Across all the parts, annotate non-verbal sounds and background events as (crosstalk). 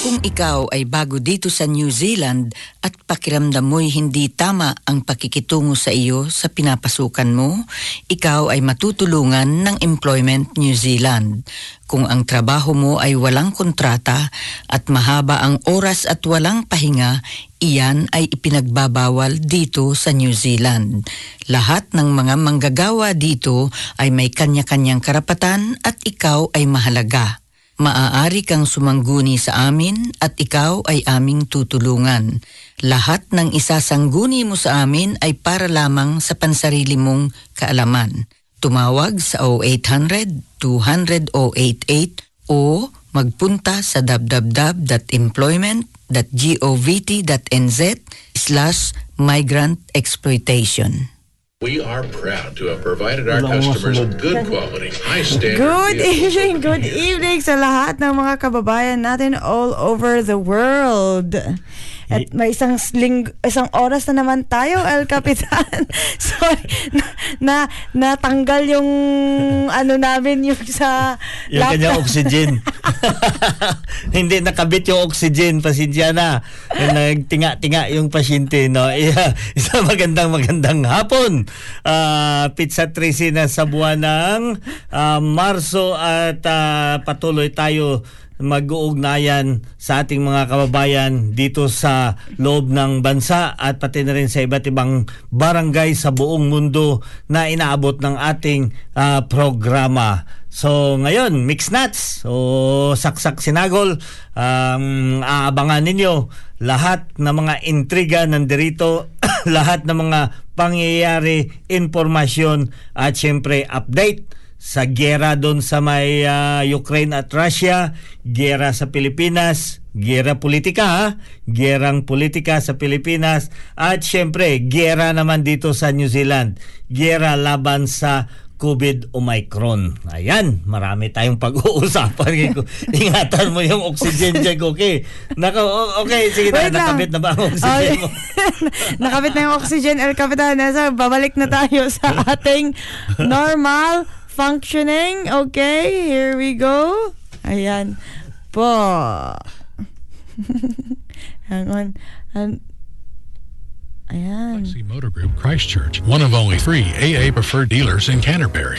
Kung ikaw ay bago dito sa New Zealand at pakiramdam mo'y hindi tama ang pakikitungo sa iyo sa pinapasukan mo, ikaw ay matutulungan ng Employment New Zealand. Kung ang trabaho mo ay walang kontrata at mahaba ang oras at walang pahinga, iyan ay ipinagbabawal dito sa New Zealand. Lahat ng mga manggagawa dito ay may kanya-kanyang karapatan at ikaw ay mahalaga. Maaari kang sumangguni sa amin at ikaw ay aming tutulungan. Lahat ng isasangguni mo sa amin ay para lamang sa pansarili mong kaalaman. Tumawag sa 0800 200 088 o magpunta sa www.employment.govt.nz slash migrant exploitation. We are proud to have provided our customers good quality, high standard Good evening, good evening sa lahat ng mga kababayan natin all over the world. At may isang sling, isang oras na naman tayo, El Capitan. (laughs) Sorry, na, na natanggal yung (laughs) ano namin yung sa Yung kanyang laptop. oxygen. (laughs) Hindi nakabit yung oxygen, pasensya na. Nagtinga-tinga yung pasyente. No? Iya, isa magandang magandang hapon. Ah, Pizza Tracy na sa buwan ng ah, Marso at ah, patuloy tayo mag-uugnayan sa ating mga kababayan dito sa loob ng bansa at pati na rin sa iba't ibang barangay sa buong mundo na inaabot ng ating ah, programa. So ngayon, mix nuts o saksak sinagol, um, aabangan ninyo lahat ng mga intriga nandirito, (coughs) lahat ng mga pangyayari, impormasyon at syempre update sa gera doon sa may ah, Ukraine at Russia, gera sa Pilipinas, gera politika, ha? gerang politika sa Pilipinas at syempre gera naman dito sa New Zealand, gera laban sa COVID Omicron. Ayan, marami tayong pag-uusapan. (laughs) Ingatan mo yung oxygen dyan, okay? Naka, okay, sige na, nakabit na ba ang oxygen mo? (laughs) Nakabit na yung oxygen, El Capitan. So, babalik na tayo sa (laughs) ating normal functioning. Okay, here we go. Ayan po. (laughs) Hang on. An- Ayan. Lexi Motor Group Christchurch, one of only three AA preferred dealers in Canterbury.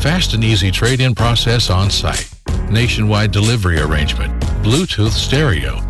Fast and easy trade in process on site. Nationwide delivery arrangement. Bluetooth stereo.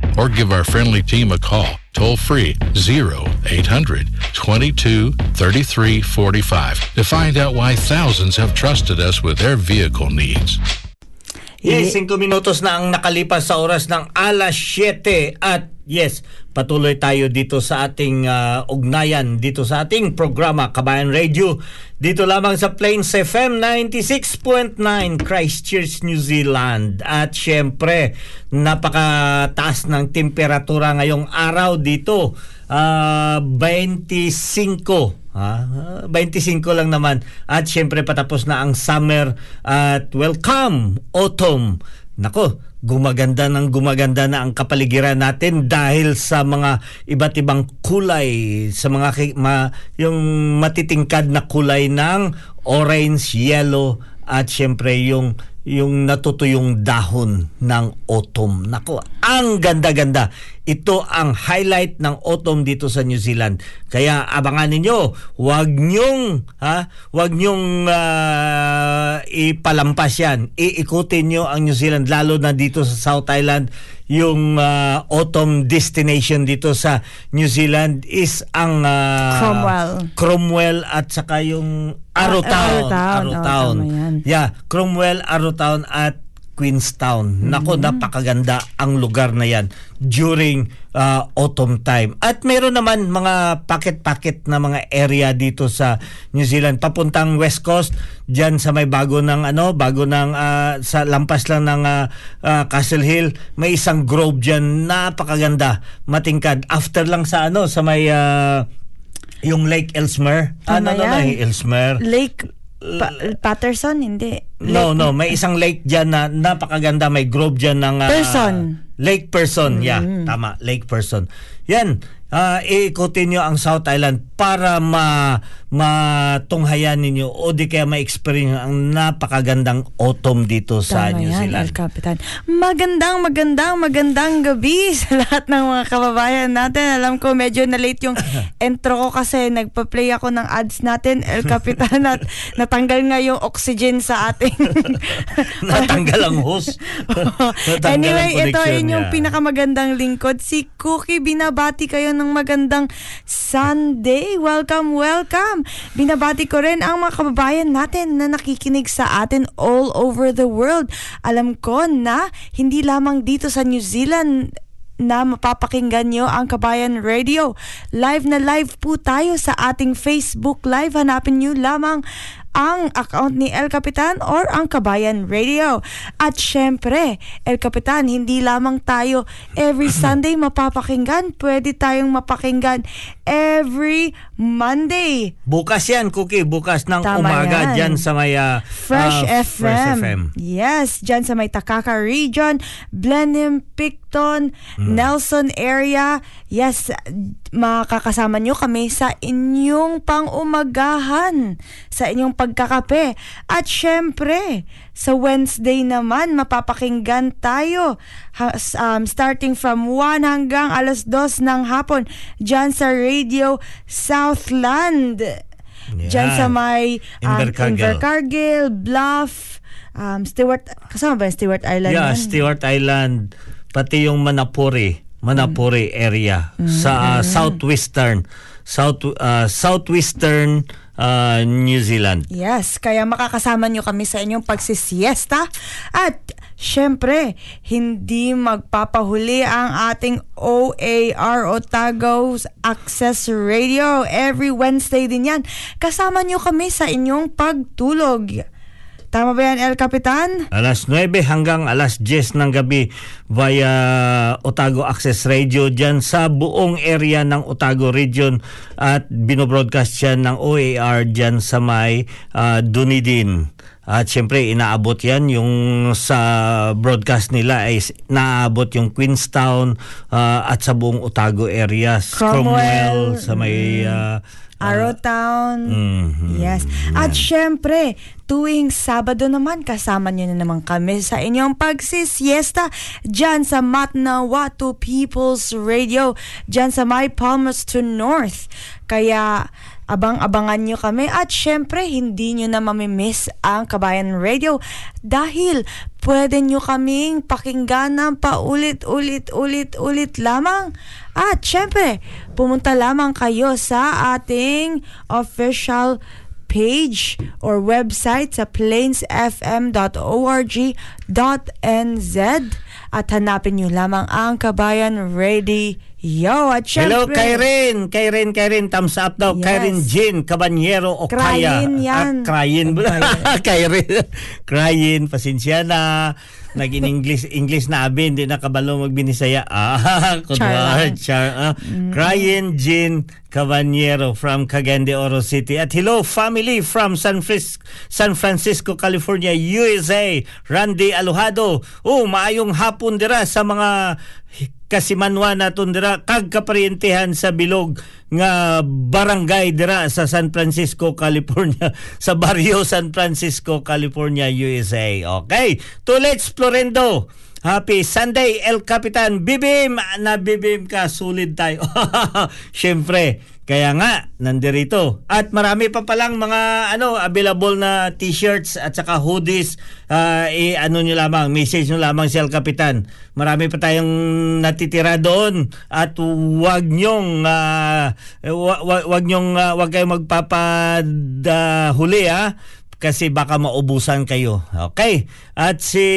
Or give our friendly team a call, toll free 0800 22 33 45 to find out why thousands have trusted us with their vehicle needs. Yes, 5 minutos na ang nakalipas sa oras ng alas 7 at yes, patuloy tayo dito sa ating uh, ugnayan, dito sa ating programa Kabayan Radio. Dito lamang sa Plains FM 96.9 Christchurch, New Zealand. At syempre, napakataas ng temperatura ngayong araw dito. Uh, 25 Ah, 25 lang naman. At syempre patapos na ang summer at welcome autumn. Nako, gumaganda ng gumaganda na ang kapaligiran natin dahil sa mga iba't ibang kulay sa mga ma, yung matitingkad na kulay ng orange, yellow at syempre yung yung natutuyong dahon ng autumn. Nako, ang ganda-ganda. Ito ang highlight ng autumn dito sa New Zealand. Kaya abangan ninyo, huwag nyong ha, huwag nyong uh, ipalampas 'yan. Iikutin niyo ang New Zealand lalo na dito sa South Island. Yung uh, autumn destination dito sa New Zealand is ang uh, Cromwell. Cromwell at saka yung Arrowtown. Arrowtown. Arrowtown. Oh, yeah, Cromwell, Arrowtown at Queenstown. Nako, Mm-hmm. napakaganda ang lugar na yan during uh, autumn time. At meron naman mga packet-packet na mga area dito sa New Zealand papuntang West Coast diyan sa may bago ng ano, bago ng uh, sa lampas lang ng uh, uh, Castle Hill, may isang grove diyan napakaganda, matingkad. After lang sa ano, sa may uh, yung Lake Elsmer. Tama ano na yan. Elsmer? Lake Pa- Patterson? Hindi. No, no, may isang lake diyan na napakaganda, may grove diyan ng ah, Person. Lake Person, yeah, tama, Lake Person. Yan, ah, iikutin niyo ang South Island para ma matunghayan ninyo o di kaya ma-experience ang napakagandang autumn dito sa Tama New yan, Zealand. El Capitan. Magandang, magandang, magandang gabi (laughs) sa lahat ng mga kababayan natin. Alam ko medyo na late yung (laughs) intro ko kasi nagpa-play ako ng ads natin, El Capitan, at (laughs) natanggal nga yung oxygen sa ating... Natanggal ang host. Natanggal anyway, ang ito inyong niya. pinakamagandang lingkod. Si Cookie, binabati kayo ng magandang Sunday. Welcome, welcome. Binabati ko rin ang mga kababayan natin na nakikinig sa atin all over the world. Alam ko na hindi lamang dito sa New Zealand na mapapakinggan nyo ang Kabayan Radio. Live na live po tayo sa ating Facebook Live. Hanapin nyo lamang ang account ni El Capitan or ang Kabayan Radio. At syempre, El Capitan, hindi lamang tayo every (clears throat) Sunday mapapakinggan. Pwede tayong mapakinggan every Monday. Bukas yan, Cookie. Bukas ng Tama umaga yan. dyan sa may ah, Fresh, ah, FM. Fresh FM. Yes, dyan sa may Takaka region, Blenheim, Picton, Hmm. Nelson area. Yes, makakasama nyo kami sa inyong pang-umagahan, sa inyong pagkakape. At syempre, sa Wednesday naman, mapapakinggan tayo ha- s- um, starting from 1 hanggang alas 2 ng hapon dyan sa Radio Southland. Dyan Yan. sa may um, Invercargill. Invercargill, Bluff, um, Stewart, kasama ba yung Stewart Island? Yeah, yan? Stewart Island, pati yung Manapuri, Manapuri Mm. area sa uh, southwestern south uh, southwestern uh, New Zealand. Yes, kaya makakasama nyo kami sa inyong pagsisiesta. At syempre, hindi magpapahuli ang ating OAR Otago's Access Radio. Every Wednesday din yan. Kasama nyo kami sa inyong pagtulog. Tama ba yan, El Capitan? Alas 9 hanggang alas 10 ng gabi via Otago Access Radio dyan sa buong area ng Otago Region at binobroadcast yan ng OAR dyan sa may uh, Dunedin. At syempre inaabot yan yung sa broadcast nila ay naabot yung Queenstown uh, at sa buong Otago area. Cromwell. sa may uh, Arrowtown. Mhm. Yes. At syempre, tuwing Sabado naman, kasama niyo na naman kami sa inyong pagsisiesta dyan sa Matnawatu People's Radio, dyan sa My Palmerston North. Kaya abang-abangan nyo kami at syempre hindi nyo na mamimiss ang Kabayan Radio dahil pwede nyo kaming pakinggan ng paulit-ulit-ulit-ulit lamang. At syempre, pumunta lamang kayo sa ating official page or website sa plainsfm.org.nz at hanapin nyo lamang ang Kabayan Radio. At Hello, syempre, Kairin. Kairin, Kairin. Thumbs up daw. Yes. Kairin Jean Cabanyero o Kaya. Krayin yan. Ah, Krayin. Kairin. Krayin. Pasensya na. Naging English English na abi, hindi na kabalo magbinisaya. (laughs) Ah, lang. char. Ah. Krayin Jean Cabanyero from Cagayan de Oro City. At hello, family from San, Fris- San Francisco, California, USA. Randy Alojado. Oh, maayong hapon dira sa mga kasimanwa naton dira kag kaparyentihan sa bilog nga barangay dira sa San Francisco, California (laughs) sa barrio San Francisco, California, USA. Okay. To let's Florendo. Happy Sunday, El Capitan. Bibim! Na bibim ka. Sulit tayo. (laughs) Siyempre. Kaya nga, nandirito. At marami pa palang mga ano available na t-shirts at saka hoodies. Ah, i ano nyo lamang, message nyo lamang si El Capitan. Marami pa tayong natitira doon. At wag nyong, ah, wa- wa- wag nyong, ah, wag kayong magpapahuli ha kasi baka maubusan kayo. Okay? At si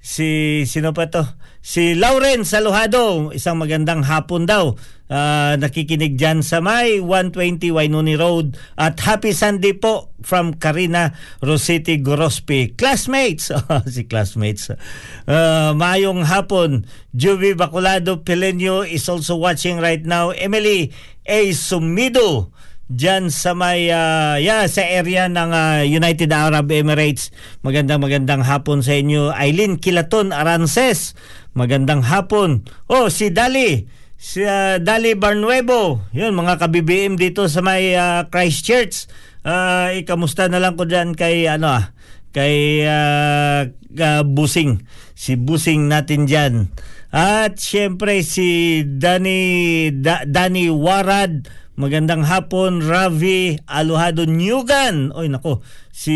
si sino pa to? Si Lauren Salujado, isang magandang hapon daw. Ah, nakikinig dyan sa may 120 Wainuni Road at happy Sunday po from Karina Rositi Gorospi. Classmates! (laughs) si classmates. Ah, maayong hapon. Juby Bacolado Pelenyo is also watching right now. Emily A. Sumido Diyan sa may ah, yeah, sa area ng ah, United Arab Emirates. Magandang magandang hapon sa inyo. Eileen Kilaton Arances. Magandang hapon. Oh, si Dali. Si ah, Dali Barnuevo. Yun, mga ka-BBM dito sa may ah, Christchurch. Ah, ikamusta na lang ko diyan kay ano ah, kay ah, ah, Busing. Si Busing natin diyan. At syempre si Dani Da, Dani Warad Magandang hapon, Ravi Aluhado Nyugan. Oy, nako. Si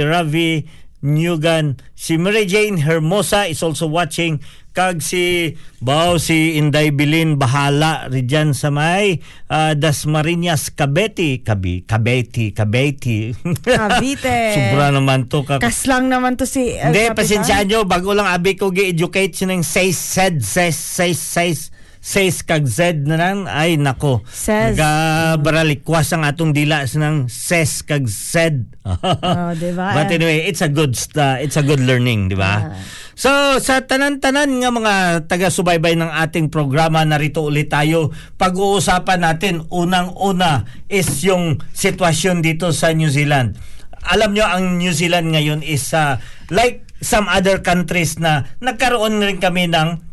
Ravi Nyugan. Si Mary Jane Hermosa is also watching. Kag si Bao si Inday Bilin Bahala riyan sa may ah, Dasmariñas Cabeti. Kabi, Cabeti, Cabeti. Cavite. (laughs) Sobra naman to. Kak- Kaslang naman to si El hindi, Capitan. pasensyaan nyo. Bago lang abi ko gi-educate siya ng 6, said, 6, 6, 6, 6 kag Z na lang. Ay, nako. Says. Nagabaralikwas ang atong dila sa ng ses kag Z. Oh, (laughs) diba? But anyway, it's a good st- it's a good learning, di ba? So, sa tanan-tanan nga mga taga-subaybay ng ating programa, narito ulit tayo. Pag-uusapan natin, unang-una is yung sitwasyon dito sa New Zealand. Alam nyo, ang New Zealand ngayon is uh, like some other countries na nagkaroon rin kami ng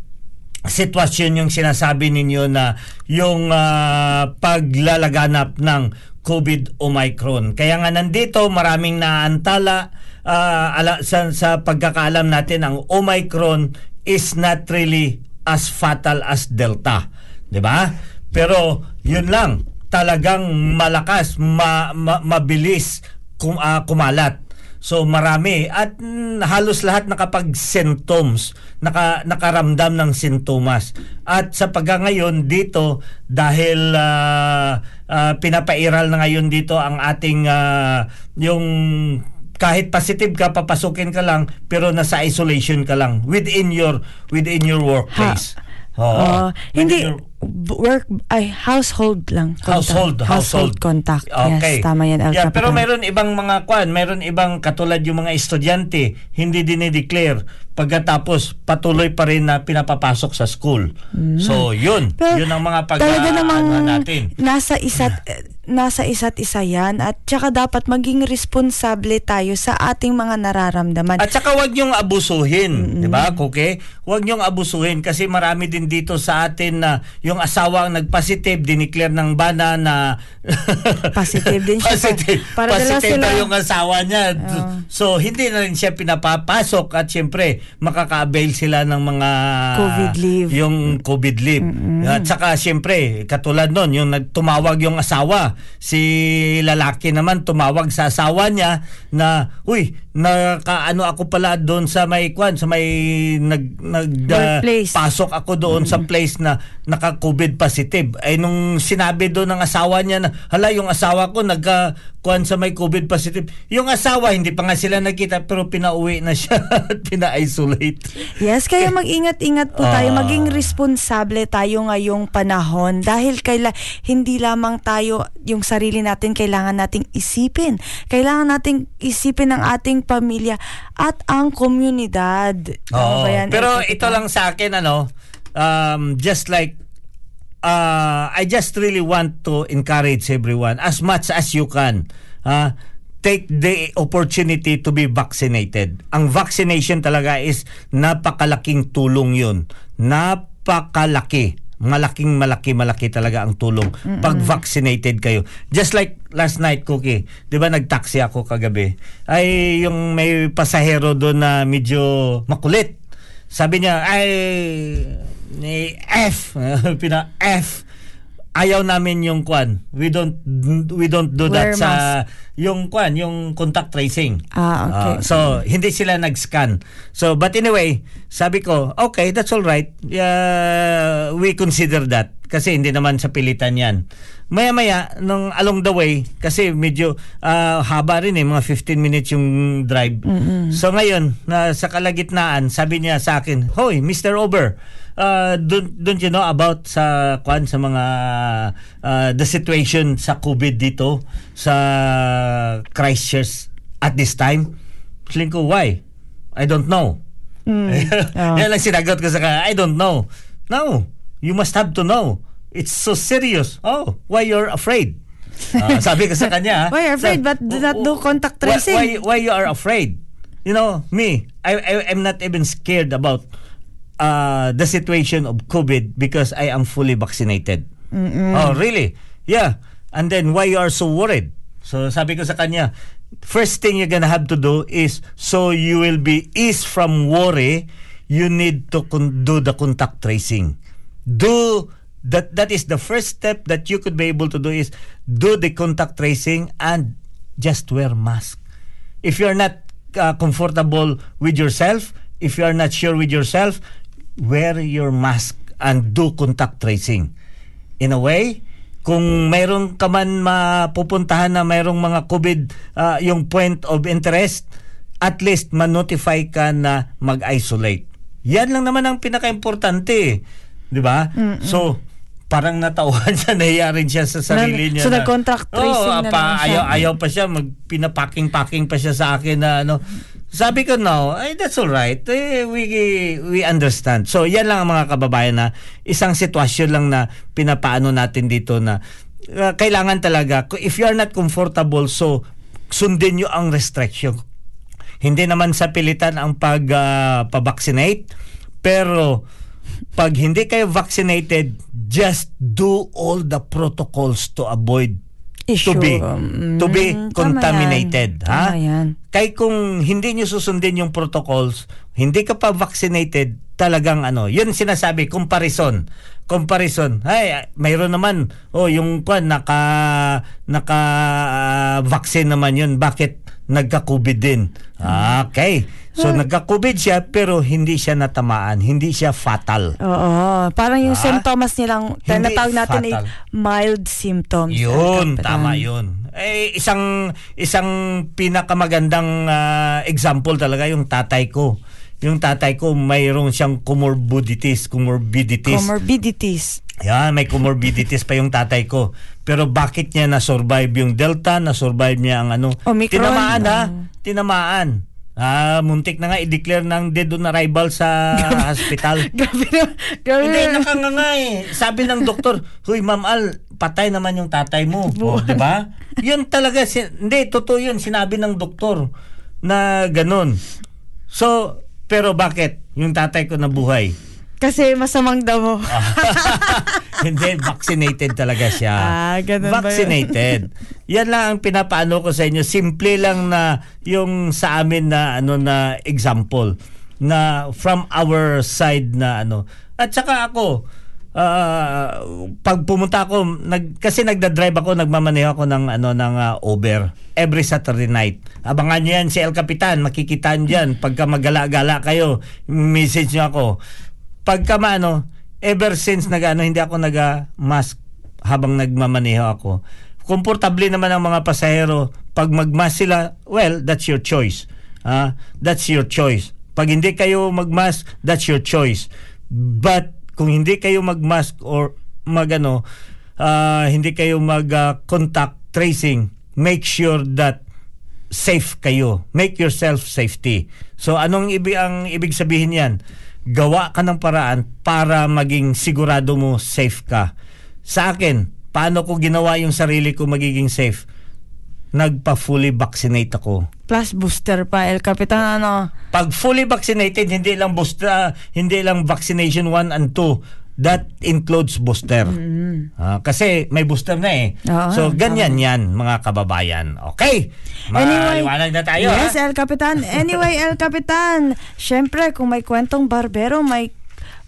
sitwasyon yung sinasabi ninyo na yung ah, paglalaganap ng COVID Omicron. Kaya nga nandito maraming naantala ah, ala, sa, sa pagkakaalam natin ang Omicron is not really as fatal as Delta. 'Di ba? Pero yun lang, talagang malakas, ma, ma- mabilis kum, ah, kumalat. So marami at mm, halos lahat nakapag symptoms, naka, nakaramdam ng sintomas. At sa paggangayon dito dahil ah, ah, pinapairal na ngayon dito ang ating ah, yung kahit positive ka papasukin ka lang pero nasa isolation ka lang within your within your workplace. Oo. Oh, Within hindi your- work ay household lang. contact. Household, household. contact. Okay. Yes, tama yan. El Yeah, pero meron ibang mga kwan, meron ibang katulad yung mga estudyante, hindi dinideclare pagkatapos patuloy pa rin na pinapapasok sa school. So, yun. Mm. Pero yun ang mga pag talaga namang ano natin. nasa isa't (clears throat) nasa isa't isa yan at tsaka dapat maging responsable tayo sa ating mga nararamdaman. At saka wag niyong abusuhin, 'di ba? Okay? Wag niyong abusuhin kasi marami din dito sa atin na yung asawa ang nagpositive, dineclare ng bana na (laughs) Positive din siya. positive, Para positive sila- daw yung asawa niya. Oo. So, hindi na rin siya pinapapasok at syempre, makaka-avail sila ng mga COVID leave. Yung COVID leave. At saka, syempre, katulad nun, yung nagtumawag yung asawa, si lalaki naman tumawag sa asawa niya na, uy, nakaano ako pala doon sa may kwan, sa may nag, nag Workplace. pasok ako doon sa place na naka-COVID positive. Ay nung sinabi doon ng asawa niya na, hala yung asawa ko nagka kuan sa may COVID positive. Yung asawa hindi pa nga sila nakita pero pinauwi na siya (laughs) at pina-isolate. Yes, kaya (laughs) mag-ingat-ingat po tayo, Ah. maging responsable tayo ngayong panahon dahil kaila, hindi lamang tayo yung sarili natin kailangan nating isipin. Kailangan nating isipin ang ating pamilya at ang komunidad. Oo. ba yan, Pero ito lang sa akin ano, um, just like uh, I just really want to encourage everyone as much as you can. Uh, take the opportunity to be vaccinated. Ang vaccination talaga is napakalaking tulong yun. Napakalaki. Malaking malaki malaki talaga ang tulong pag vaccinated kayo. Just like last night Cookie, 'di ba nagtaxi ako kagabi. Ay yung may pasahero doon na medyo makulit. Sabi niya, ay ni F, (laughs) pina F. Ayaw namin yung kwan. We don't we don't do Wear that sa yung kwan, yung contact tracing. Ah, okay. Ah, so hindi sila nag-scan. So but anyway, sabi ko, okay, that's all right. Yeah, we consider that kasi hindi naman sa pilitan 'yan. Maya-maya nung along the way kasi medyo ah, haba rin eh, mga 15 minutes yung drive. So ngayon, na sa kalagitnaan, sabi niya sa akin, "Hoy, Mr. Ober, uh, don't, don't you know about sa kwan sa mga uh, the situation sa COVID dito sa Christchurch at this time? Saling ko, why? I don't know. (laughs) Yan lang sinagot ko sa kanya, I don't know. No, you must have to know. It's so serious. Oh, why you're afraid? Ah, (laughs) sabi ko sa kanya. Why you're afraid, but do not do contact Why- tracing? Why, why, you are afraid? You know, me, I, I am not even scared about uh, the situation of COVID because I am fully vaccinated. Oh, really? Yeah. And then why you are so worried? So sabi ko sa kanya, first thing you're gonna have to do is so you will be eased from worry, you need to con- do the contact tracing. Do that that is the first step that you could be able to do is do the contact tracing and just wear mask. If you're not uh, comfortable with yourself, if you are not sure with yourself, wear your mask and do contact tracing. In a way, kung mayroon ka man mapupuntahan na mayroong mga COVID uh, yung point of interest, at least ma-notify ka na mag-isolate. Yan lang naman ang pinaka-importante. Di ba? So, parang natauhan siya, (laughs) nahiya rin siya sa sarili niya. so, na- nag-contact tracing Oo, na pa, naman siya. ayaw, ayaw pa siya, magpinapaking-paking pa siya sa akin na ano. Sabi ko, no, ay, that's all right. Eh, we, we understand. So, yan lang ang mga kababayan na isang sitwasyon lang na pinapaano natin dito na uh, kailangan talaga, if you are not comfortable, so sundin nyo ang restriction. Hindi naman sa pilitan ang pag ah, pa-vaccinate, pero pag hindi kayo vaccinated, just do all the protocols to avoid to Issue. be to be Mm, tama contaminated, yan. ha? Tama yan. Kaya kung hindi nyo susundin yung protocols, hindi ka pa vaccinated, talagang ano, yun sinasabi, comparison. Comparison. Ay, mayroon naman, oh, yung kwan, naka, naka ah, vaccine naman yun. Bakit nagka-COVID din? Okay. So, nagka-COVID siya, pero hindi siya natamaan. Hindi siya fatal. Oo. Parang yung Ah? symptoms nilang, Hindi natawag natin ay fatal. mild symptoms. Yun, tama yun. Eh, isang, isang pinakamagandang ah, example talaga yung tatay ko. Yung tatay ko, mayroon siyang comorbidities, comorbidities. Comorbidities. Yan, may comorbidities pa yung tatay ko. Pero bakit niya na-survive yung Delta, na-survive niya ang ano? Omicron. Tinamaan ha? Tinamaan. Ah, muntik na nga i-declare ng dead on arrival sa hospital. (laughs) Grabe na. Grabe Hindi, na. nakanganga eh. Sabi ng doktor, Huy, Ma'am Al, patay naman yung tatay mo. O, di ba? Yun talaga, si- hindi, totoo yun. Sinabi ng doktor na ganun. So, pero bakit? Yung tatay ko nabuhay. Kasi masamang damo. (laughs) Hindi, vaccinated talaga siya. Ah, ganun ba yun? vaccinated. Yan lang ang pinapaano ko sa inyo. Simple lang na yung sa amin na ano na example na from our side na ano. At saka ako, ah, pag pumunta ako, nag, kasi nagda-drive ako, nagmamaneho ako ng ano ng ah, Uber every Saturday night. Abangan niyo yan si El Capitan, makikita yan pagka magala-gala kayo, message niyo ako. Pagka maano, ever since nag ano, hindi ako naga-mask habang nagmamaneho ako. Komportable naman ang mga pasahero. Pag magmask sila, well, that's your choice. Ah, that's your choice. Pag hindi kayo magmask, that's your choice. But kung hindi kayo magmask or magano, ah, hindi kayo mag ah, contact tracing, make sure that safe kayo. Make yourself safety. So anong ibig ang ibig sabihin niyan? Gawa ka ng paraan para maging sigurado mo safe ka. Sa akin, paano ko ginawa yung sarili ko magiging safe? Nagpa fully vaccinate ako. Plus booster pa, El Capitan, ano? Pag fully vaccinated, hindi lang booster, hindi lang vaccination 1 and 2. That includes booster. Ah, kasi may booster na eh. Mm-hmm. Oo, so ganyan yan mga kababayan. Okay. Maliwanag na tayo. Yes, ha? El Capitan. Anyway, El Capitan, syempre, kung may kwentong barbero, may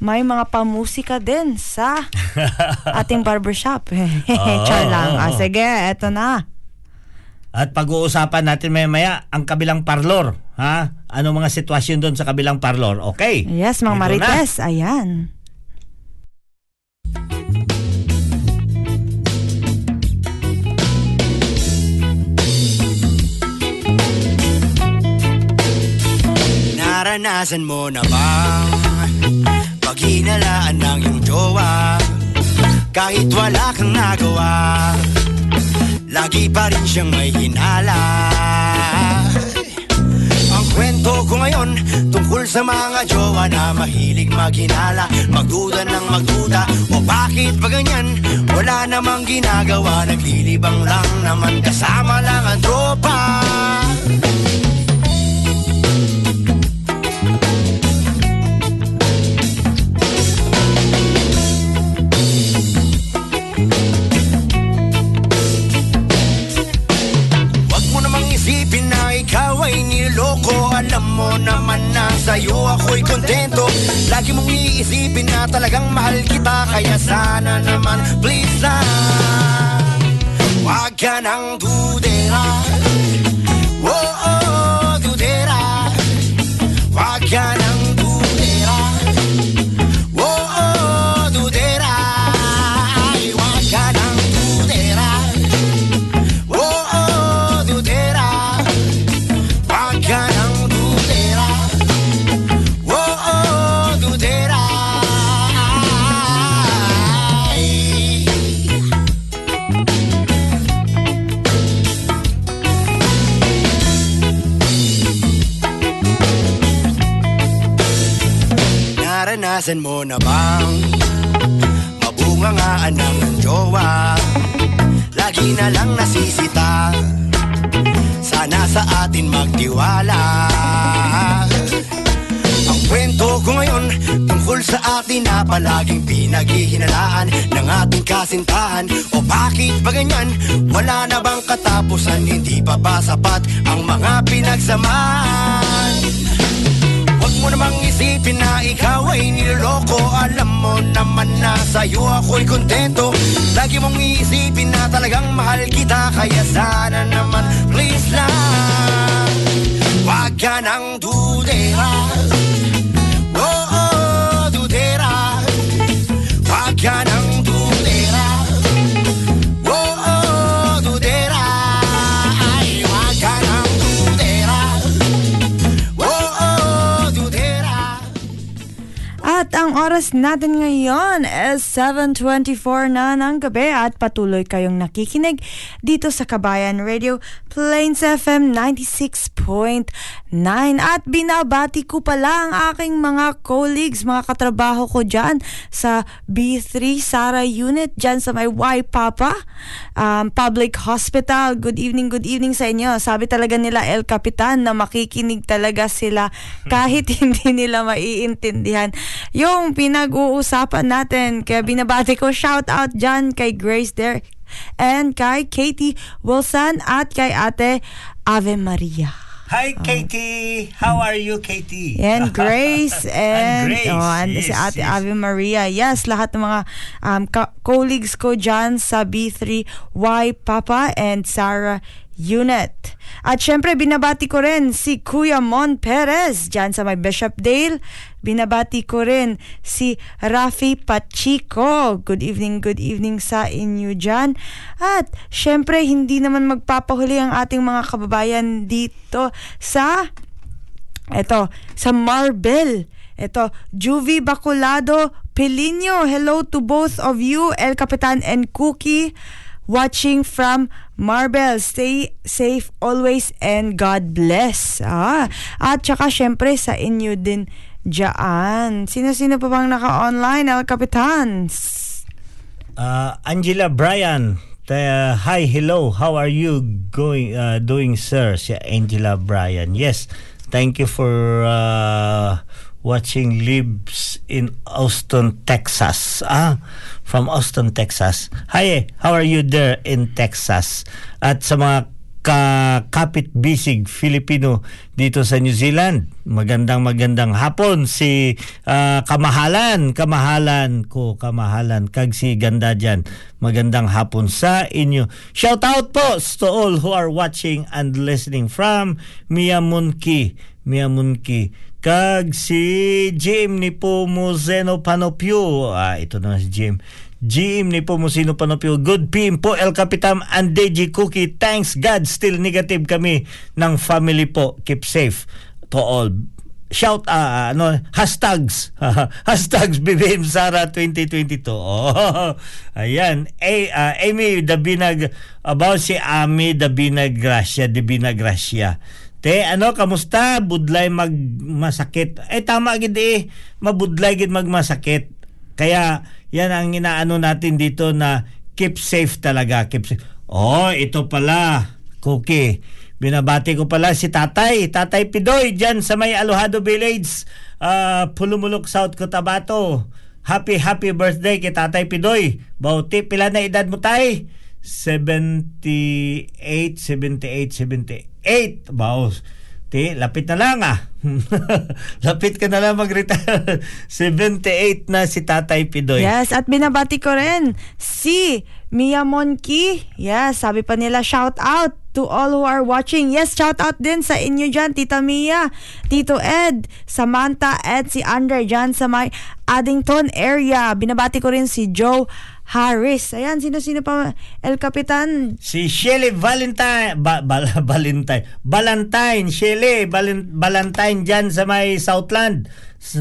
may mga pamusika din sa (laughs) ating barbershop. (laughs) Char lang. Ah, sige, eto na. At pag-uusapan natin maya ang kabilang parlor. Ha? Ano mga sitwasyon doon sa kabilang parlor? Okay. Yes, mga Dito na. marites. Ayan. Naranasan mo na bang Paghinalaan ng iyong jowa Kahit wala kang nagawa Lagi pa rin siyang may hinala. Ang kwento ko ngayon Tungkol sa mga jowa na mahilig maghinala Magduda ng magduda. O bakit ba ganyan? Wala namang ginagawa Naglilibang lang naman Kasama lang ang tropa Alam mo naman na sa'yo ako'y kontento. Lagi mong iisipin na talagang mahal kita Kaya sana naman please lang Huwag ka nang dudera. Oh, oh, dudera. Huwag ka nang Naranasan mo na bang Mabungangaan ng jowa Lagi na lang nasisita Sana sa atin magtiwala Ang kwento ko ngayon Tungkol sa atin na palaging pinaghihinalaan Ng ating kasintahan O bakit ba ganyan? Wala na bang katapusan? Hindi pa ba sapat ang mga pinagsamahan? Mo namang isipin na ikaw ay niloloko. Alam mo naman na sa'yo ako'y kontento. Lagi mong iisipin na talagang mahal kita Kaya sana naman please lang Huwag ka nang dudera. Oh, oh, dudera. Huwag ka nang ang oras natin ngayon is 7.24 na ng gabi at patuloy kayong nakikinig dito sa Kabayan Radio Plains FM 96.9 at binabati ko pala ang aking mga colleagues, mga katrabaho ko dyan sa B3 Sara Unit dyan sa may Y Papa um, Public Hospital. Good evening, good evening sa inyo. Sabi talaga nila El Capitan na makikinig talaga sila kahit (laughs) hindi nila maiintindihan yung yung pinag-uusapan natin. Kaya binabati ko shout out dyan kay Grace Derek and kay Katie Wilson at kay ate Ave Maria. Hi, Katie! How are you, Katie? And Grace (laughs) and, And Grace, oh, and si yes, Ate yes. Ave Maria. Yes, lahat ng mga um, ka- colleagues ko dyan sa B3Y Papa and Sarah Unit. At syempre, binabati ko rin si Kuya Mon Perez dyan sa may Bishop Dale. Binabati ko rin si Rafi Pachico. Good evening, good evening sa inyo dyan. At syempre, hindi naman magpapahuli ang ating mga kababayan dito sa Eto, sa Marbel. Eto, Juvie Bacolado Pelino. Hello to both of you, El Capitan and Cookie. Watching from Marbel. Stay safe always and God bless. Ah, at saka syempre sa inyo din dyan. Sino-sino pa bang naka-online, El Capitan? Uh, Angela Bryan. Uh, hi, hello. How are you going uh, doing, sir? Si Angela Bryan. Yes. Thank you for uh, watching Libs in Austin, Texas. Ah, from Austin, Texas. Hi, how are you there in Texas? At sa mga ka kapit bisig Filipino dito sa New Zealand. Magandang magandang hapon si ah, Kamahalan, Kamahalan ko, Kamahalan kag si ganda diyan. Magandang hapon sa inyo. Shout out po to all who are watching and listening from Miyamunki, Miyamunki. Kag si Jim ni Pomozeno Panopio. Ah, ito na si Jim. Jim ni Pomosino Panopio. Good PM po El Capitam and DJ Cookie. Thanks God. Still negative kami ng family po. Keep safe to all. Shout uh, ano hashtags (laughs) hashtags BBM Sara 2022 oh (laughs) ayan A, uh, Amy Dabinag about si Ami Dabinag Gracia Dabinag Gracia Te, ano, kamusta? Budlay mag masakit. Eh, tama gid eh. Mabudlay gid magmasakit. Kaya, yan ang inaano natin dito na keep safe talaga. Keep safe. Oh, ito pala. Cookie. Binabati ko pala si Tatay. Tatay Pidoy dyan sa may Alojado Village. Uh, Pulumulok, South Cotabato. Happy, happy birthday kay Tatay Pidoy. Bauti, pila na edad mo tay? 78, 78, 78. Baos. Ti, lapit na lang ah. (laughs) lapit ka na lang mag-retire. (laughs) 78 na si Tatay Pidoy. Yes, at binabati ko rin si Mia Monki. Yes, sabi pa nila shout out to all who are watching. Yes, shout out din sa inyo dyan, Tita Mia, Tito Ed, Samantha, Ed, si Andre dyan sa may Addington area. Binabati ko rin si Joe Harris. Ayan, sino-sino pa? El Capitan. Si Shelly Valentine, ba, ba, (laughs) Valentine, Valentine, Shelly Valen, Valentine dyan sa may Southland.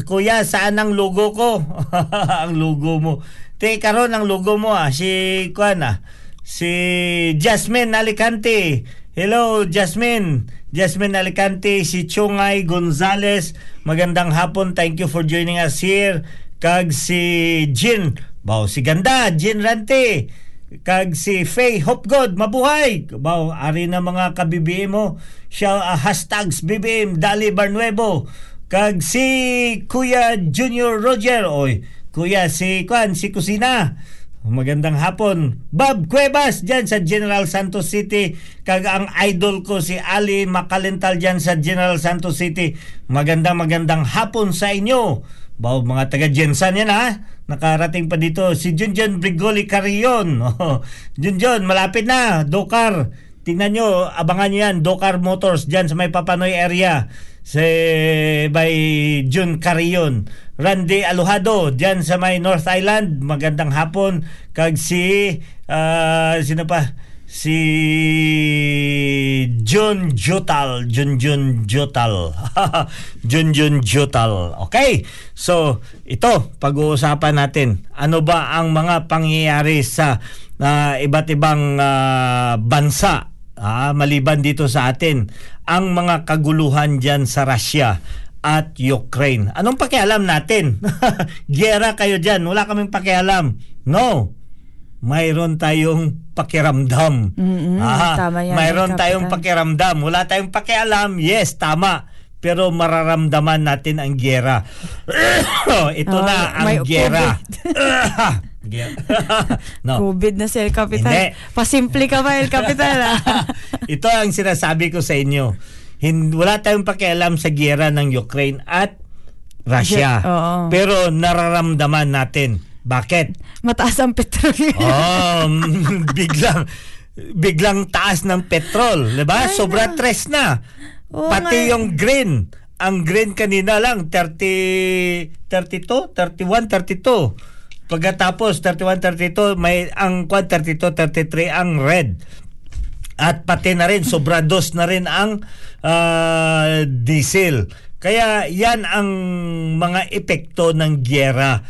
Kuya, saan ang logo ko? (laughs) ang logo mo. Te, karon ang logo mo ah, si, kuan ah, si Jasmine Alicante. Hello, Jasmine. Jasmine Alicante, si Chungay Gonzales. Magandang hapon. Thank you for joining us here. Kag si Jin. Bao, si Ganda, Jin Rante. Kag si Faye Hopgod, mabuhay. Bao, ari na mga ka-BBM mo. Siya, ah, hashtags BBM, Dali Barnuevo. Kag si Kuya Junior Roger. Oy, Kuya, si Kwan, si Kusina. Magandang hapon. Bob Cuevas dyan sa General Santos City. Kag ang idol ko si Ali Makalental dyan sa General Santos City. Magandang magandang hapon sa inyo. Bao mga taga Jensan yan ha. Nakarating pa dito si Junjun Brigoli Carrion. (laughs) Oh, Junjun, malapit na. Dokar. Tingnan nyo, abangan nyo yan. Dokar Motors dyan sa may Papanoy area. Sa by Jun Carrion. Randy Alojado dyan sa may North Island. Magandang hapon. Kag si, ah, sino pa? Si Jun Jotal. Jun Jun Jotal. (laughs) Jun Jun Jotal. Okay. So, ito, pag-uusapan natin. Ano ba ang mga pangyayari sa ah, iba't ibang ah, bansa ah, maliban dito sa atin? Ang mga kaguluhan dyan sa Russia at Ukraine. Anong pakialam natin? (laughs) Gera kayo dyan. Wala kaming pakialam. No mayroon tayong pakiramdam. Mm-mm, Ah, tama yan, mayroon Kapitan. tayong pakiramdam. Wala tayong pakialam. Yes, tama. pero mararamdaman natin ang gera. (coughs) Ito Oh, na ang may gera. (coughs) Ge- (coughs) no. COVID na si El Capitan. Hindi. Pasimple ka ba, El Capitan? ah? (laughs) Ito ang sinasabi ko sa inyo. Hin- wala tayong pakialam sa gera ng Ukraine at Russia. Oo. Pero nararamdaman natin. Bakit? Mataas ang petrolyo. Oh, (laughs) (laughs) biglang biglang taas ng petrol, 'di ba? Sobra tres na. Oo Pati nga. yung green, ang green kanina lang 30 32, 31, 32. Pagkatapos 31, 32 may ang kwan 32, 33 ang red. At pati na rin, sobra dos na rin ang ah, diesel. Kaya yan ang mga epekto ng gyera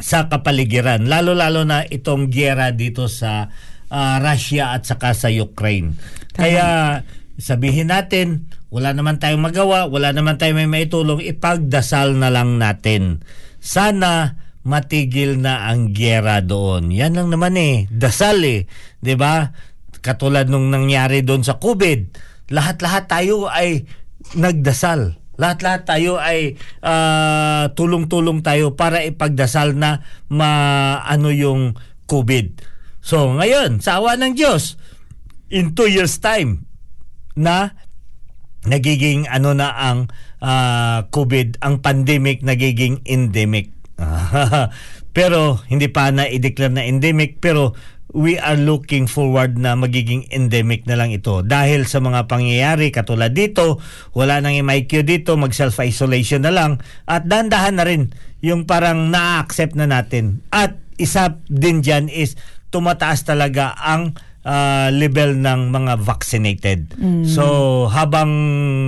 sa kapaligiran. Lalo-lalo na itong gyera dito sa ah, Russia at saka sa Ukraine. Kaya sabihin natin, wala naman tayong magawa, wala naman tayong may maitulong, ipagdasal na lang natin. Sana matigil na ang gyera doon. Yan lang naman eh, dasal eh. 'Di ba? Katulad nung nangyari doon sa COVID, lahat-lahat tayo ay nagdasal. Lahat-lahat tayo ay ah, tulong-tulong tayo para ipagdasal na maano yung COVID. So ngayon, sa awa ng Diyos, in two years time na nagiging ano na ang ah, COVID, ang pandemic nagiging endemic. (laughs) pero hindi pa na i-declare na endemic pero we are looking forward na magiging endemic na lang ito. Dahil sa mga pangyayari katulad dito wala nang MIQ dito mag self-isolation na lang at dandahan na rin yung parang na-accept na natin. At isa din dyan is tumataas talaga ang ah, level ng mga vaccinated. So habang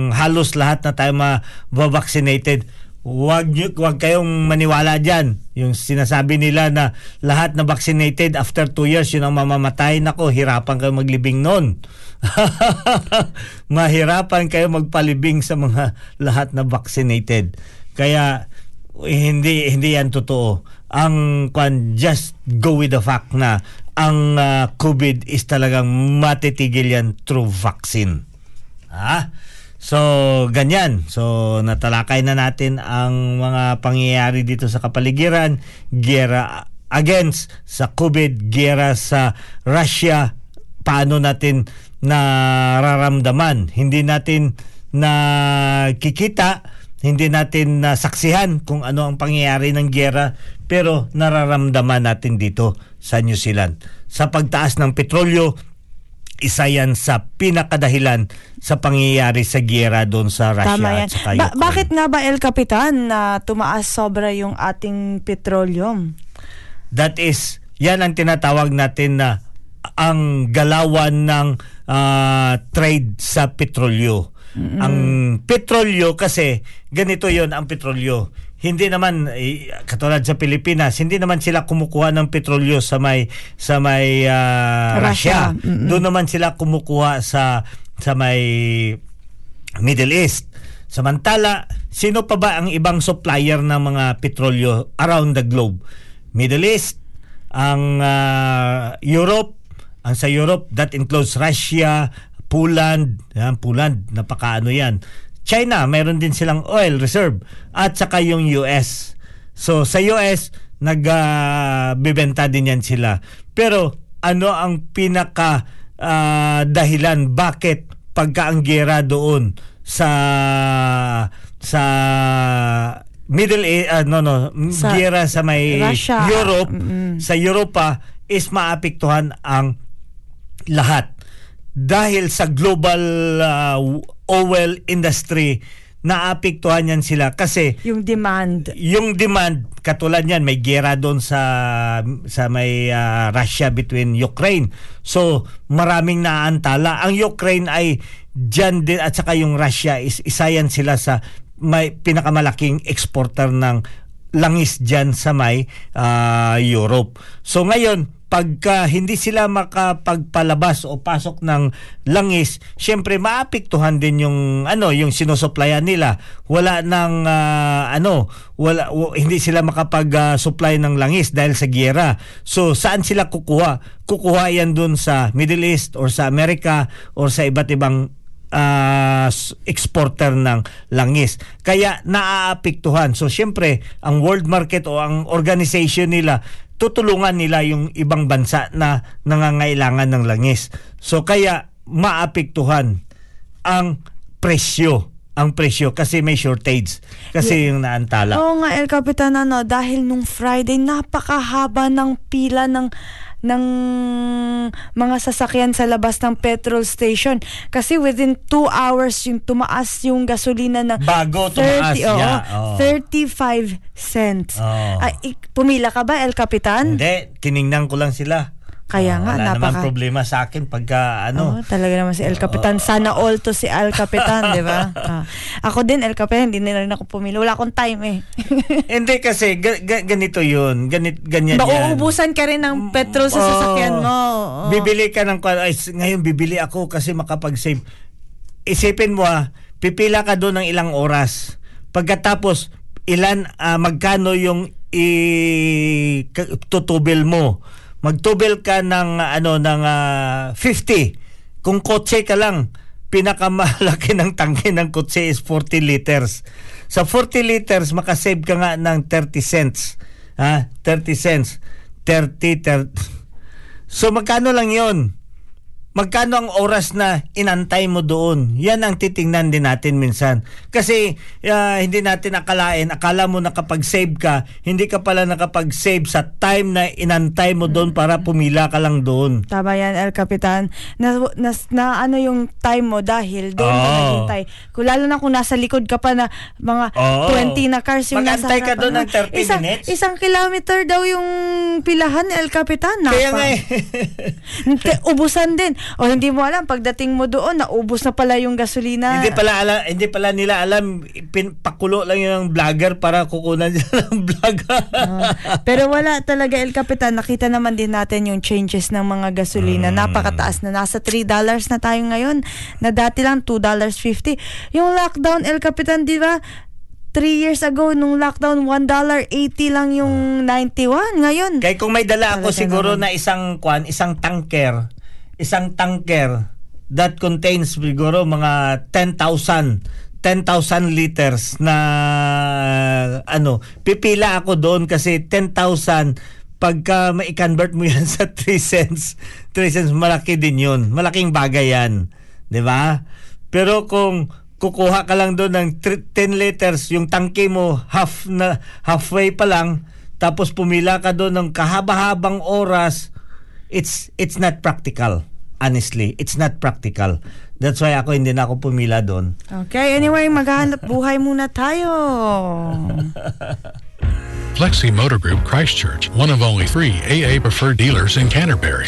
halos lahat na tayo ma-vaccinated, wag niyo wag kayong maniwala diyan. Yung sinasabi nila na lahat na vaccinated after 2 years yun ang mamamatay nako, hirapan kayo maglibing noon. (laughs) Mahirapan kayo magpalibing sa mga lahat na vaccinated. Kaya hindi hindi yan totoo. Ang kwan just go with the fact na ang ah, COVID is talagang matitigil yan through vaccine. Ha? So, ganyan. So, natalakay na natin ang mga pangyayari dito sa kapaligiran. Gera against sa COVID, gera sa Russia. Paano natin nararamdaman? Hindi natin nakikita, hindi natin nasaksihan kung ano ang pangyayari ng gera, pero nararamdaman natin dito sa New Zealand. Sa pagtaas ng petrolyo, isa yan sa pinakadahilan sa pangyayari sa giyera doon sa Russia Tama yan. at saka Ba- Ukraine. bakit nga ba, El Capitan, na tumaas sobra yung ating petroleum? That is, yan ang tinatawag natin na ang galawan ng ah, trade sa petrolyo. Ang petrolyo kasi, ganito yon ang petrolyo. Hindi naman eh, katulad sa Pilipinas, hindi naman sila kumukuha ng petrolyo sa may sa may ah, Russia. Russia. Doon naman sila kumukuha sa sa may Middle East. Samantala, sino pa ba ang ibang supplier ng mga petrolyo around the globe? Middle East, ang ah, Europe, ang sa Europe that includes Russia, Poland, yan, Poland, napakaano yan. China, meron din silang oil reserve at saka yung US. So sa US nagbebenta din yan sila. Pero ano ang pinaka ah, dahilan bakit pagka ang gera doon sa sa Middle East, ah, no no, Sa gera sa may Russia. Europe, Mm-mm. sa Europa is maapektuhan ang lahat dahil sa global uh, oil industry naapektuhan yan sila kasi Yung demand. yung demand katulad niyan may gera doon sa sa may ah, Russia between Ukraine. So maraming naantala. Ang Ukraine ay diyan din at saka yung Russia is isa yan sila sa may pinakamalaking exporter ng langis diyan sa may ah, Europe. So ngayon pagka hindi sila makapagpalabas o pasok ng langis, syempre maapektuhan din yung ano, yung sinusuplayan nila. Wala nang ah, ano, wala w- hindi sila makapag-supply ng langis dahil sa giyera. So saan sila kukuha? Kukuha yan dun sa Middle East or sa Amerika or sa iba't ibang ah, s- exporter ng langis. Kaya naaapektuhan. So syempre, ang world market o ang organization nila tutulungan nila yung ibang bansa na nangangailangan ng langis. So kaya maapektuhan ang presyo ang presyo kasi may shortage kasi yung naantala. Oo nga, El Capitan, ano, dahil nung Friday, napakahaba ng pila ng ng mga sasakyan sa labas ng petrol station. Kasi within 2 hours yung tumaas yung gasolina ng Bago tumaas, 30, oo, yeah, oo. 35 cents. Oo. Ay, pumila ka ba, El Capitan? Hindi, tiningnan ko lang sila. Kaya Oh, nga, wala napaka- naman problema sa akin pagka ano. Oo, talaga naman si El Capitan. Sana all to si El Capitan, di ba? (laughs) Ah. Ako din, El Capitan, hindi na rin ako pumili. Wala akong time eh. (laughs) Hindi kasi ga- ga- ganito 'yun. Ganit ganyan yan. Mauubusan ka rin ng petrol sa sasakyan mo. Oo. Bibili ka ng ay, ngayon bibili ako kasi makapag-save. Isipin mo ah, pipila ka doon ng ilang oras. Pagkatapos ilan ah, magkano yung i ka- tutubil mo? Magtubil ka ng ah, ano ng ah, 50. Kung kotse ka lang, pinakamalaki ng tangke ng kotse is 40 liters. Sa 40 liters, makasave ka nga ng 30 cents. Ha? 30 cents. 30, 30. So magkano lang 'yon? Magkano ang oras na inantay mo doon? Yan ang titingnan din natin minsan. Kasi ah, hindi natin akalain, akala mo nakapag-save ka, hindi ka pala nakapag-save sa time na inantay mo doon para pumila ka lang doon. Tama yan, El Capitan. Na, na, na ano yung time mo dahil doon ka Oo. naghintay. Kung lalo na kung nasa likod ka pa na mga Oo. 20 na cars yung nasa Mag-antay ka harapan doon ng 30 isang, minutes? Isang kilometer daw yung pilahan, El Capitan. Napa. Kaya nga eh. (laughs) Ubusan din. O hindi mo alam, pagdating mo doon, naubos na pala yung gasolina. hindi pala alam, hindi pala nila alam pakulo lang yun ng vlogger para kukunan (laughs) nila ng vlog. Ah, pero wala talaga El Capitan, nakita naman din natin yung changes ng mga gasolina. Napakataas na nasa 3 dollars na tayo ngayon. Na dati lang 2 dollars 50. Yung lockdown El Capitan, di ba? 3 years ago nung lockdown 1 dollar 80 lang yung 91 ngayon. Kaya kung may dala ako siguro naman. na isang kwan, isang tanker, isang tanker that contains siguro mga 10,000 10,000 liters na ano, pipila ako doon kasi 10,000 pagka mai-convert mo (laughs) yan sa 3 cents, 3 cents malaki din yun. Malaking bagay yan. 'Di ba? Pero kung kukuha ka lang doon ng tr- 10 liters, yung tangke mo half na halfway pa lang, tapos pumila ka doon ng kahaba-habang oras, it's it's not practical. Honestly, it's not practical. That's why ako hindi na ako pumila doon. Okay, anyway, maghahanap buhay muna tayo. Flexi Motor Group Christchurch, one of only three AA preferred dealers in Canterbury.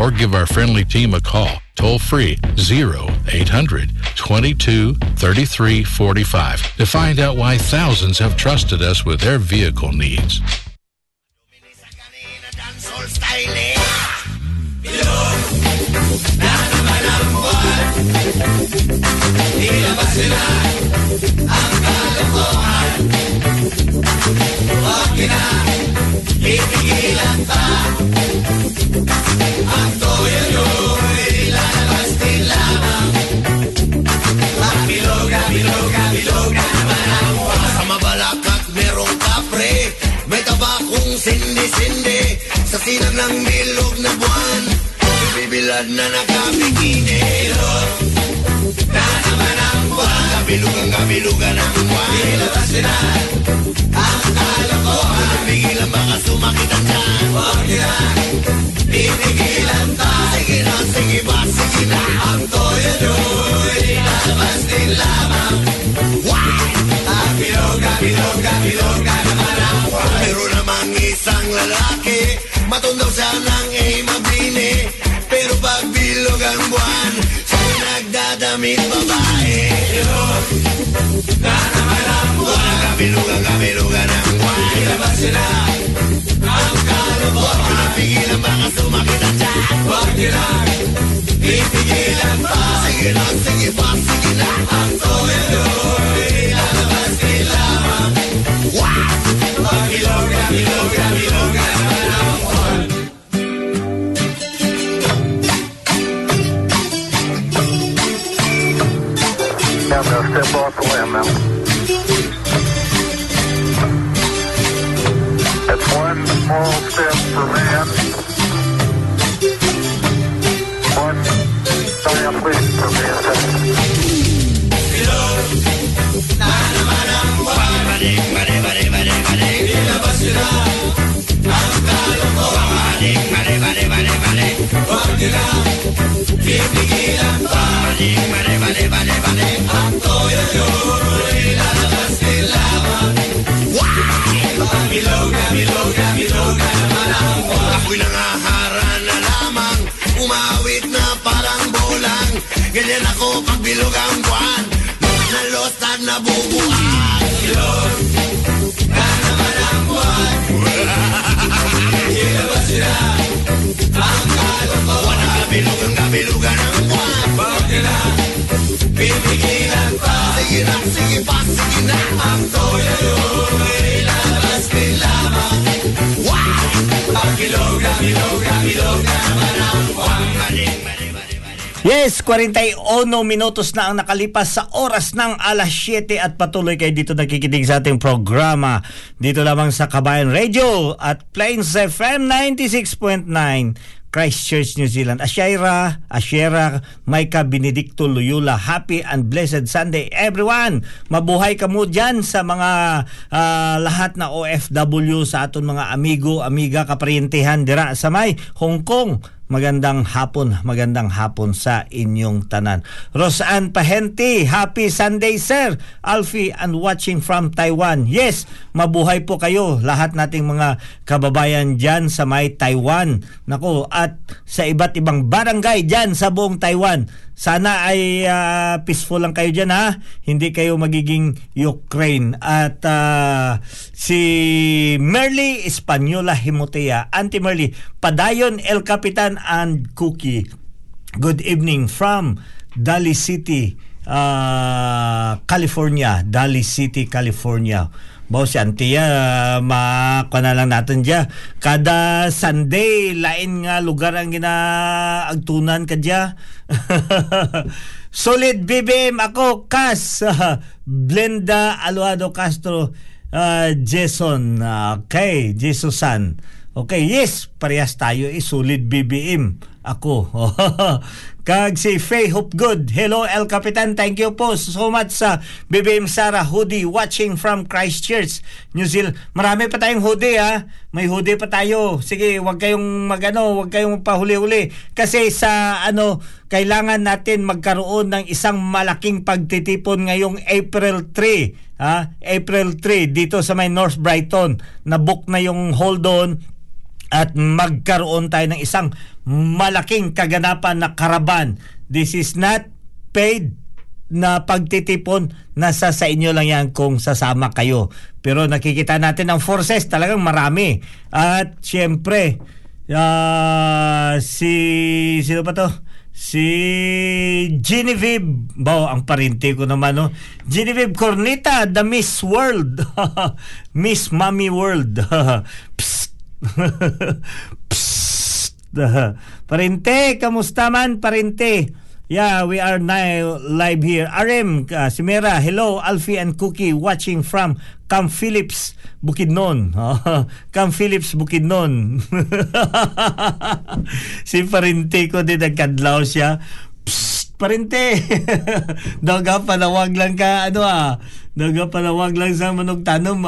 or give our friendly team a call. Toll free 0800 22 33 45 to find out why thousands have trusted us with their vehicle needs. Dancehall style Sa mabalakak merong kapre May tabakong sindi-sindi Sa sinag ng milog na buwan Bibilad na nakabikini Na ang kabilugan, kabilugan ang buwan Ilabas nila ang kalokohan Pigilan baka sumakit ang tiyan. Huwag nila Titigilan ta Sige na, sige ba, sige na. Ang toyo nyo'y Ilalabas din lamang. Why? Kabilog, kabilog, kabilog na naman ang buwan Meron namang isang lalaki. Matundaw siya ng ay mabini Pero pag bilog ang buwan Siya nagdadamit babae Bilog na naman ang buwan step off the limb now. That's one small step for man, one giant leap for mankind. Ako'y nangahara na lamang Umawit na parang bolang Ganyan ako pag bilog ang buwan Los na los at nabubuan Bilog na naman ang buwan Ilabas sila ang kalokohan Kabilog ang kabilugan ang buwan Bakit nila pipigilan pa Sige na, sige pa, Yes, 41 minutos na ang nakalipas sa oras ng alas 7 at patuloy kayo dito nakikinig sa ating programa. Dito lamang sa Kabayan Radio at Plains FM 96.9 Christchurch, New Zealand. Ashaira, Ashera, Maika, Benedicto, Loyola, happy and blessed Sunday everyone. Mabuhay ka mo dyan sa mga ah, lahat na OFW sa aton mga amigo, amiga, kaparintihan dira sa may Hong Kong. Magandang hapon, magandang hapon sa inyong tanan. Roseanne Pahenti, happy Sunday sir. Alfie and watching from Taiwan. Yes, mabuhay po kayo lahat nating mga kababayan dyan sa may Taiwan. Nako, at sa iba't ibang barangay dyan sa buong Taiwan. Sana ay ah, peaceful lang kayo dyan ha. Hindi kayo magiging Ukraine. At ah, si Merly Espanyola Himotea, Auntie Merly, Padayon El Capitan and Cookie. Good evening from Dali City, ah, California. Dali City, California. Bawo si Auntie uh, maka na lang natin dya. Kada Sunday, lain nga lugar ang ginaagtunan ka dya. (laughs) Solid BBM ako, Kas. Blenda (laughs) Aluado Castro, uh, Jason. Okay, Jesusan. Okay, yes, parehas tayo eh, solid BBM. Ako. (laughs) Kag si Faye Hopgood. Hello, El Capitan. Thank you po so much sa BBM Sara Hoodie watching from Christchurch, New Zealand. Marami pa tayong hoodie ha. May hoodie pa tayo. Sige, wag kayong magano, wag kayong pahuli-huli. Kasi sa ano, kailangan natin magkaroon ng isang malaking pagtitipon ngayong April 3. Ha? April 3 dito sa may North Brighton. Na-book na yung hall doon at magkaroon tayo ng isang malaking kaganapan na karaban. This is not paid na pagtitipon nasa sa inyo lang yan kung sasama kayo. Pero nakikita natin ang forces talagang marami. At syempre, ah, si sino pa to? Si Genevieve, bao ang parinte ko naman no. Genevieve Cornita, the Miss World. (laughs) Miss Mommy World. (laughs) Psst. (laughs) Psst. Parinte, kamusta man parinte? Yeah, we are now live here. RM, uh, si Mera, hello, Alfie and Cookie watching from Cam Phillips, Bukidnon. (laughs) Cam Phillips, Bukidnon. (laughs) si Parinte ko din nagkadlaw siya. Psst. Parente. Daga panawag lang ka, ano ah. Daga panawag lang sa manog tanom.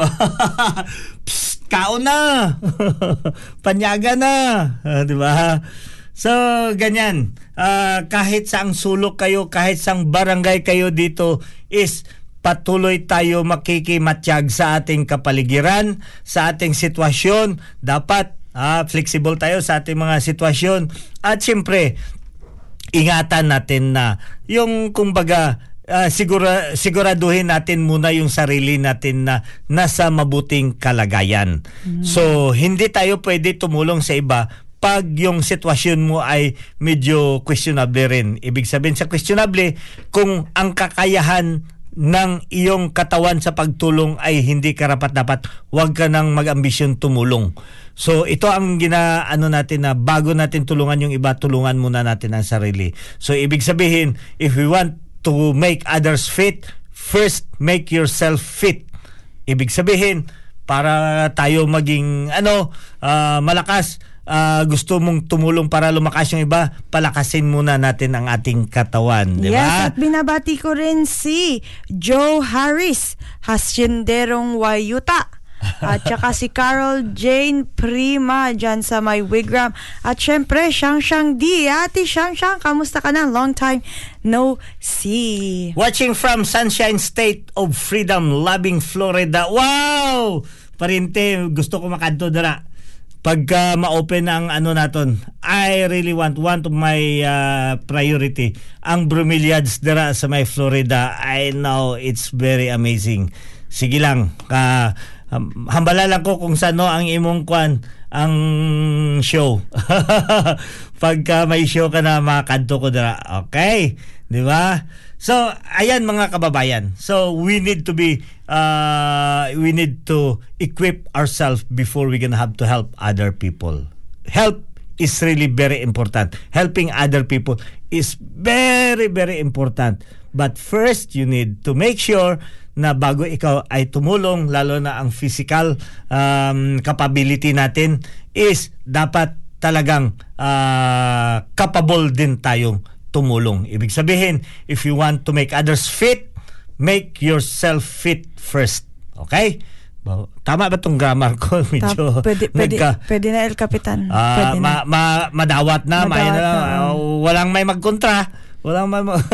Psst, kaon na. (laughs) Panyaga na. Ah, di ba? So, ganyan. Ah, kahit saang sulok kayo, kahit saang barangay kayo dito is patuloy tayo makikimatyag sa ating kapaligiran, sa ating sitwasyon. Dapat ah, flexible tayo sa ating mga sitwasyon. At siyempre, ingatan natin na yung kumbaga ah, sigura siguraduhin natin muna yung sarili natin na nasa mabuting kalagayan. So hindi tayo pwede tumulong sa iba pag yung sitwasyon mo ay medyo questionable rin. Ibig sabihin sa questionable kung ang kakayahan ng iyong katawan sa pagtulong ay hindi karapat dapat huwag ka nang mag-ambisyon tumulong. So ito ang gina ano natin na bago natin tulungan yung iba tulungan muna natin ang sarili. So ibig sabihin if we want to make others fit first make yourself fit. Ibig sabihin para tayo maging ano ah, malakas ah, gusto mong tumulong para lumakas yung iba, palakasin muna natin ang ating katawan, di Yes, ba? at binabati ko rin si Joe Harris, Hasyenderong Wayuta. At saka si Carol Jane Prima dyan sa may Wigram. At syempre, Shang Shang D. Ate Shang Shang, kamusta ka na? Long time no see. Watching from Sunshine State of Freedom, Loving Florida. Wow! Parinte, gusto ko makadto dara. Pagka ma-open ang ano naton, I really want one of my uh, priority ang bromeliads dara sa may Florida. I know it's very amazing. Sige lang, ka um, hambala lang ko kung sano ang imong kwan ang show. (laughs) Pagka may show ka na makadto ko dira. Okay? Di ba? So, ayan mga kababayan. So, we need to be uh, we need to equip ourselves before we gonna have to help other people. Help is really very important. Helping other people is very very important. But first, you need to make sure na bago ikaw ay tumulong, lalo na ang physical um, capability natin, is dapat talagang uh, capable din tayong tumulong. Ibig sabihin, if you want to make others fit, make yourself fit first. Okay? Tama ba tong grammar ko? (laughs) Medyo Ta- pwede, pwede, nagka- pwede na El Capitan. Ah, pwede na. ma, ma, madawat na, may Madawat na, na, ah, walang may magkontra. Walang may mag- (laughs)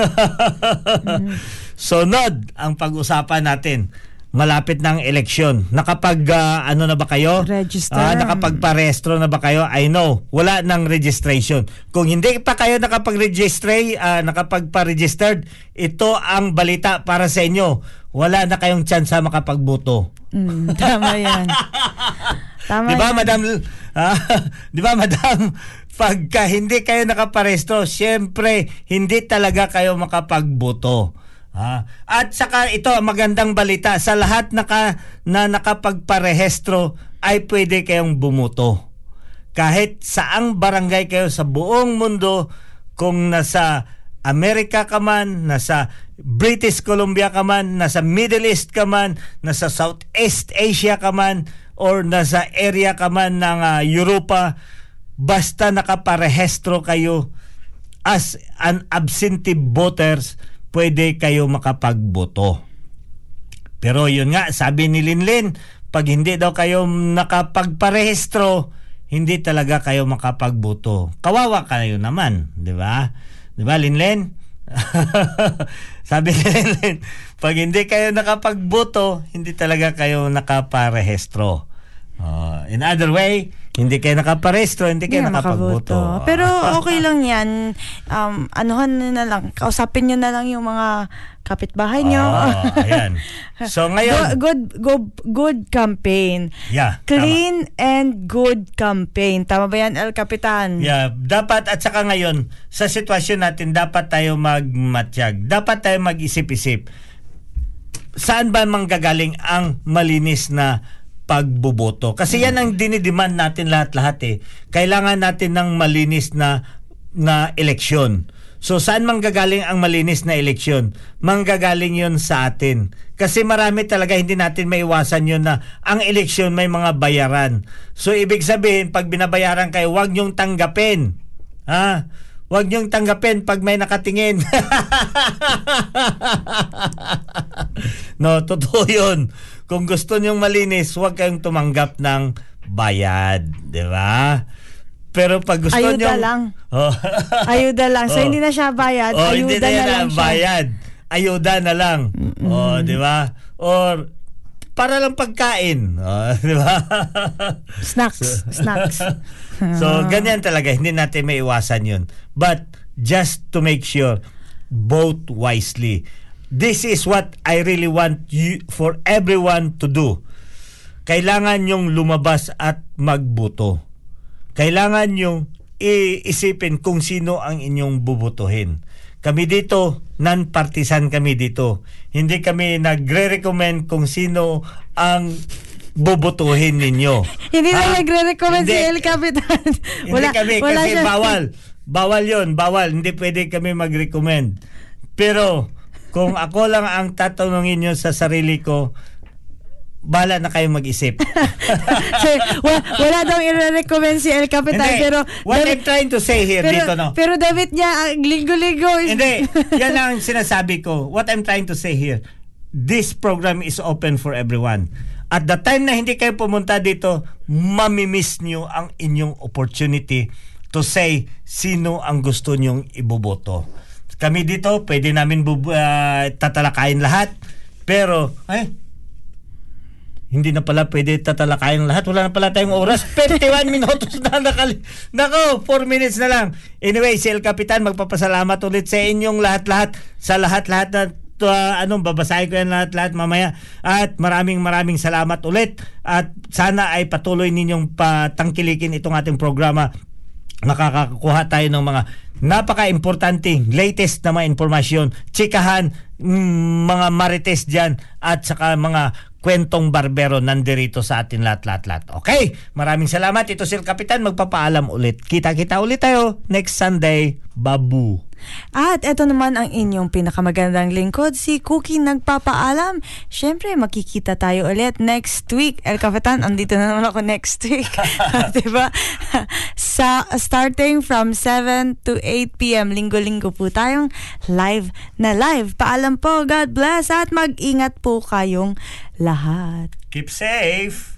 Sunod ang pag-usapan natin. Malapit ng eleksyon. Nakapag ah, ano na ba kayo? Register. Ah, nakapagparehistro na ba kayo? I know, wala ng registration. Kung hindi pa kayo nakapag-register, ah, nakapagpa-registered, ito ang balita para sa inyo. Wala na kayong chance makapagboto. Mm, tama yan. (laughs) Tama Di ba, madam? Ah, (laughs) di ba, madam? Pagka hindi kayo nakaparesto, syempre, hindi talaga kayo makapagboto. Ah, at saka ito, magandang balita, sa lahat naka, na nakapagparehistro ay pwede kayong bumuto. Kahit saang barangay kayo sa buong mundo, kung nasa Amerika ka man, nasa British Columbia ka man, nasa Middle East ka man, nasa Southeast Asia ka man, or nasa area ka man ng ah, Europa, basta nakaparehistro kayo as an absentee voters, pwede kayo makapagboto. Pero yun nga, sabi ni Linlin, pag hindi daw kayo nakapagparehistro, hindi talaga kayo makapagboto. Kawawa kayo naman, di ba? Di ba, Linlin? (laughs) sabi ni Linlin, pag hindi kayo nakapagboto, hindi talaga kayo nakaparehistro. Uh, in other way, hindi kayo nakaparehistro, hindi kayo na nakapagboto. makaboto. Pero okay lang yan. Um, anuhan nyo na lang. Kausapin nyo na lang yung mga kapitbahay nyo. Ah, ayan. So (laughs) ngayon, good, good, good campaign. yeah, tama. Clean and good campaign. Tama ba yan, El Capitan? Yeah, dapat at saka ngayon sa sitwasyon natin dapat tayo magmatyag. Dapat tayo mag-isip-isip. Saan ba manggagaling ang malinis na pagboboto? Kasi yan ang dinidemand natin lahat-lahat eh. Kailangan natin ng malinis na na eleksyon. So saan manggagaling ang malinis na eleksyon? Manggagaling yon sa atin. Kasi marami talaga hindi natin maiwasan yon na ang eleksyon may mga bayaran. So ibig sabihin pag binabayaran kayo, huwag niyong tanggapin. Ha? Huwag niyong tanggapin pag may nakatingin. (laughs) no, totoo yun. Kung gusto niyong malinis, huwag kayong tumanggap ng bayad. Di ba? Pero pag gusto Ayuda niyong... lang. (laughs) Oh. Ayuda lang. So, Oh. hindi na siya bayad. Oh, ayuda hindi na, na, lang ang siya. bayad. Ayuda na lang. Oh, di ba? Or para lang pagkain. Oh, (laughs) di ba? Snacks. Snacks. (laughs) so, ganyan talaga. Hindi natin may iwasan yun. But, just to make sure, vote wisely. This is what I really want you, for everyone to do. Kailangan yung lumabas at magboto. Kailangan yung iisipin kung sino ang inyong bubutuhin. Kami dito, non-partisan kami dito. Hindi kami nagre-recommend kung sino ang bubutuhin ninyo. Hindi na nagre-recommend si. El Capitan. Hindi (laughs) kami wala kasi siya- bawal. Bawal yon bawal. Hindi pwede kami mag-recommend. Pero kung ako lang ang tatanungin nyo sa sarili ko, bala na kayong mag-isip. (laughs) Wala, wala daw i-recommend si El Capitan. Hindi. Pero, What David- I'm trying to say here pero, dito, no? Pero David niya, ang ligo-ligo. is- Hindi. (laughs) Yan ang sinasabi ko. What I'm trying to say here, this program is open for everyone. At the time na hindi kayo pumunta dito, mamimiss nyo ang inyong opportunity to say sino ang gusto nyong iboboto. Kami dito, pwede namin bub- ah, tatalakayin lahat. Pero, ay, hindi na pala pwede tatalakayin lahat. Wala na pala tayong oras. (laughs) 21 minutos na nakali. Nako, 4 minutes na lang. Anyway, si El Capitan, magpapasalamat ulit sa inyong lahat-lahat. Sa lahat-lahat na to, ah, anong babasahin ko yan lahat-lahat mamaya. At maraming maraming salamat ulit. At sana ay patuloy ninyong patangkilikin itong ating programa nakakakuha tayo ng mga napaka-importante latest na mga informasyon, tsikahan, mm, mga marites dyan, at saka mga kwentong barbero nandirito sa atin lahat-lahat-lahat. Okay, maraming salamat. Ito si El Kapitan, magpapaalam ulit. Kita-kita ulit tayo next Sunday. Babu. At eto naman ang inyong pinakamagandang lingkod, si Cookie nagpapaalam. Siyempre, makikita tayo ulit next week. El Capitan, andito na naman ako next week. (laughs) (laughs) diba? Sa, starting from 7 to 8 p.m. Linggo-linggo po tayong live na live. Paalam po, God bless at mag-ingat po kayong lahat. Keep safe.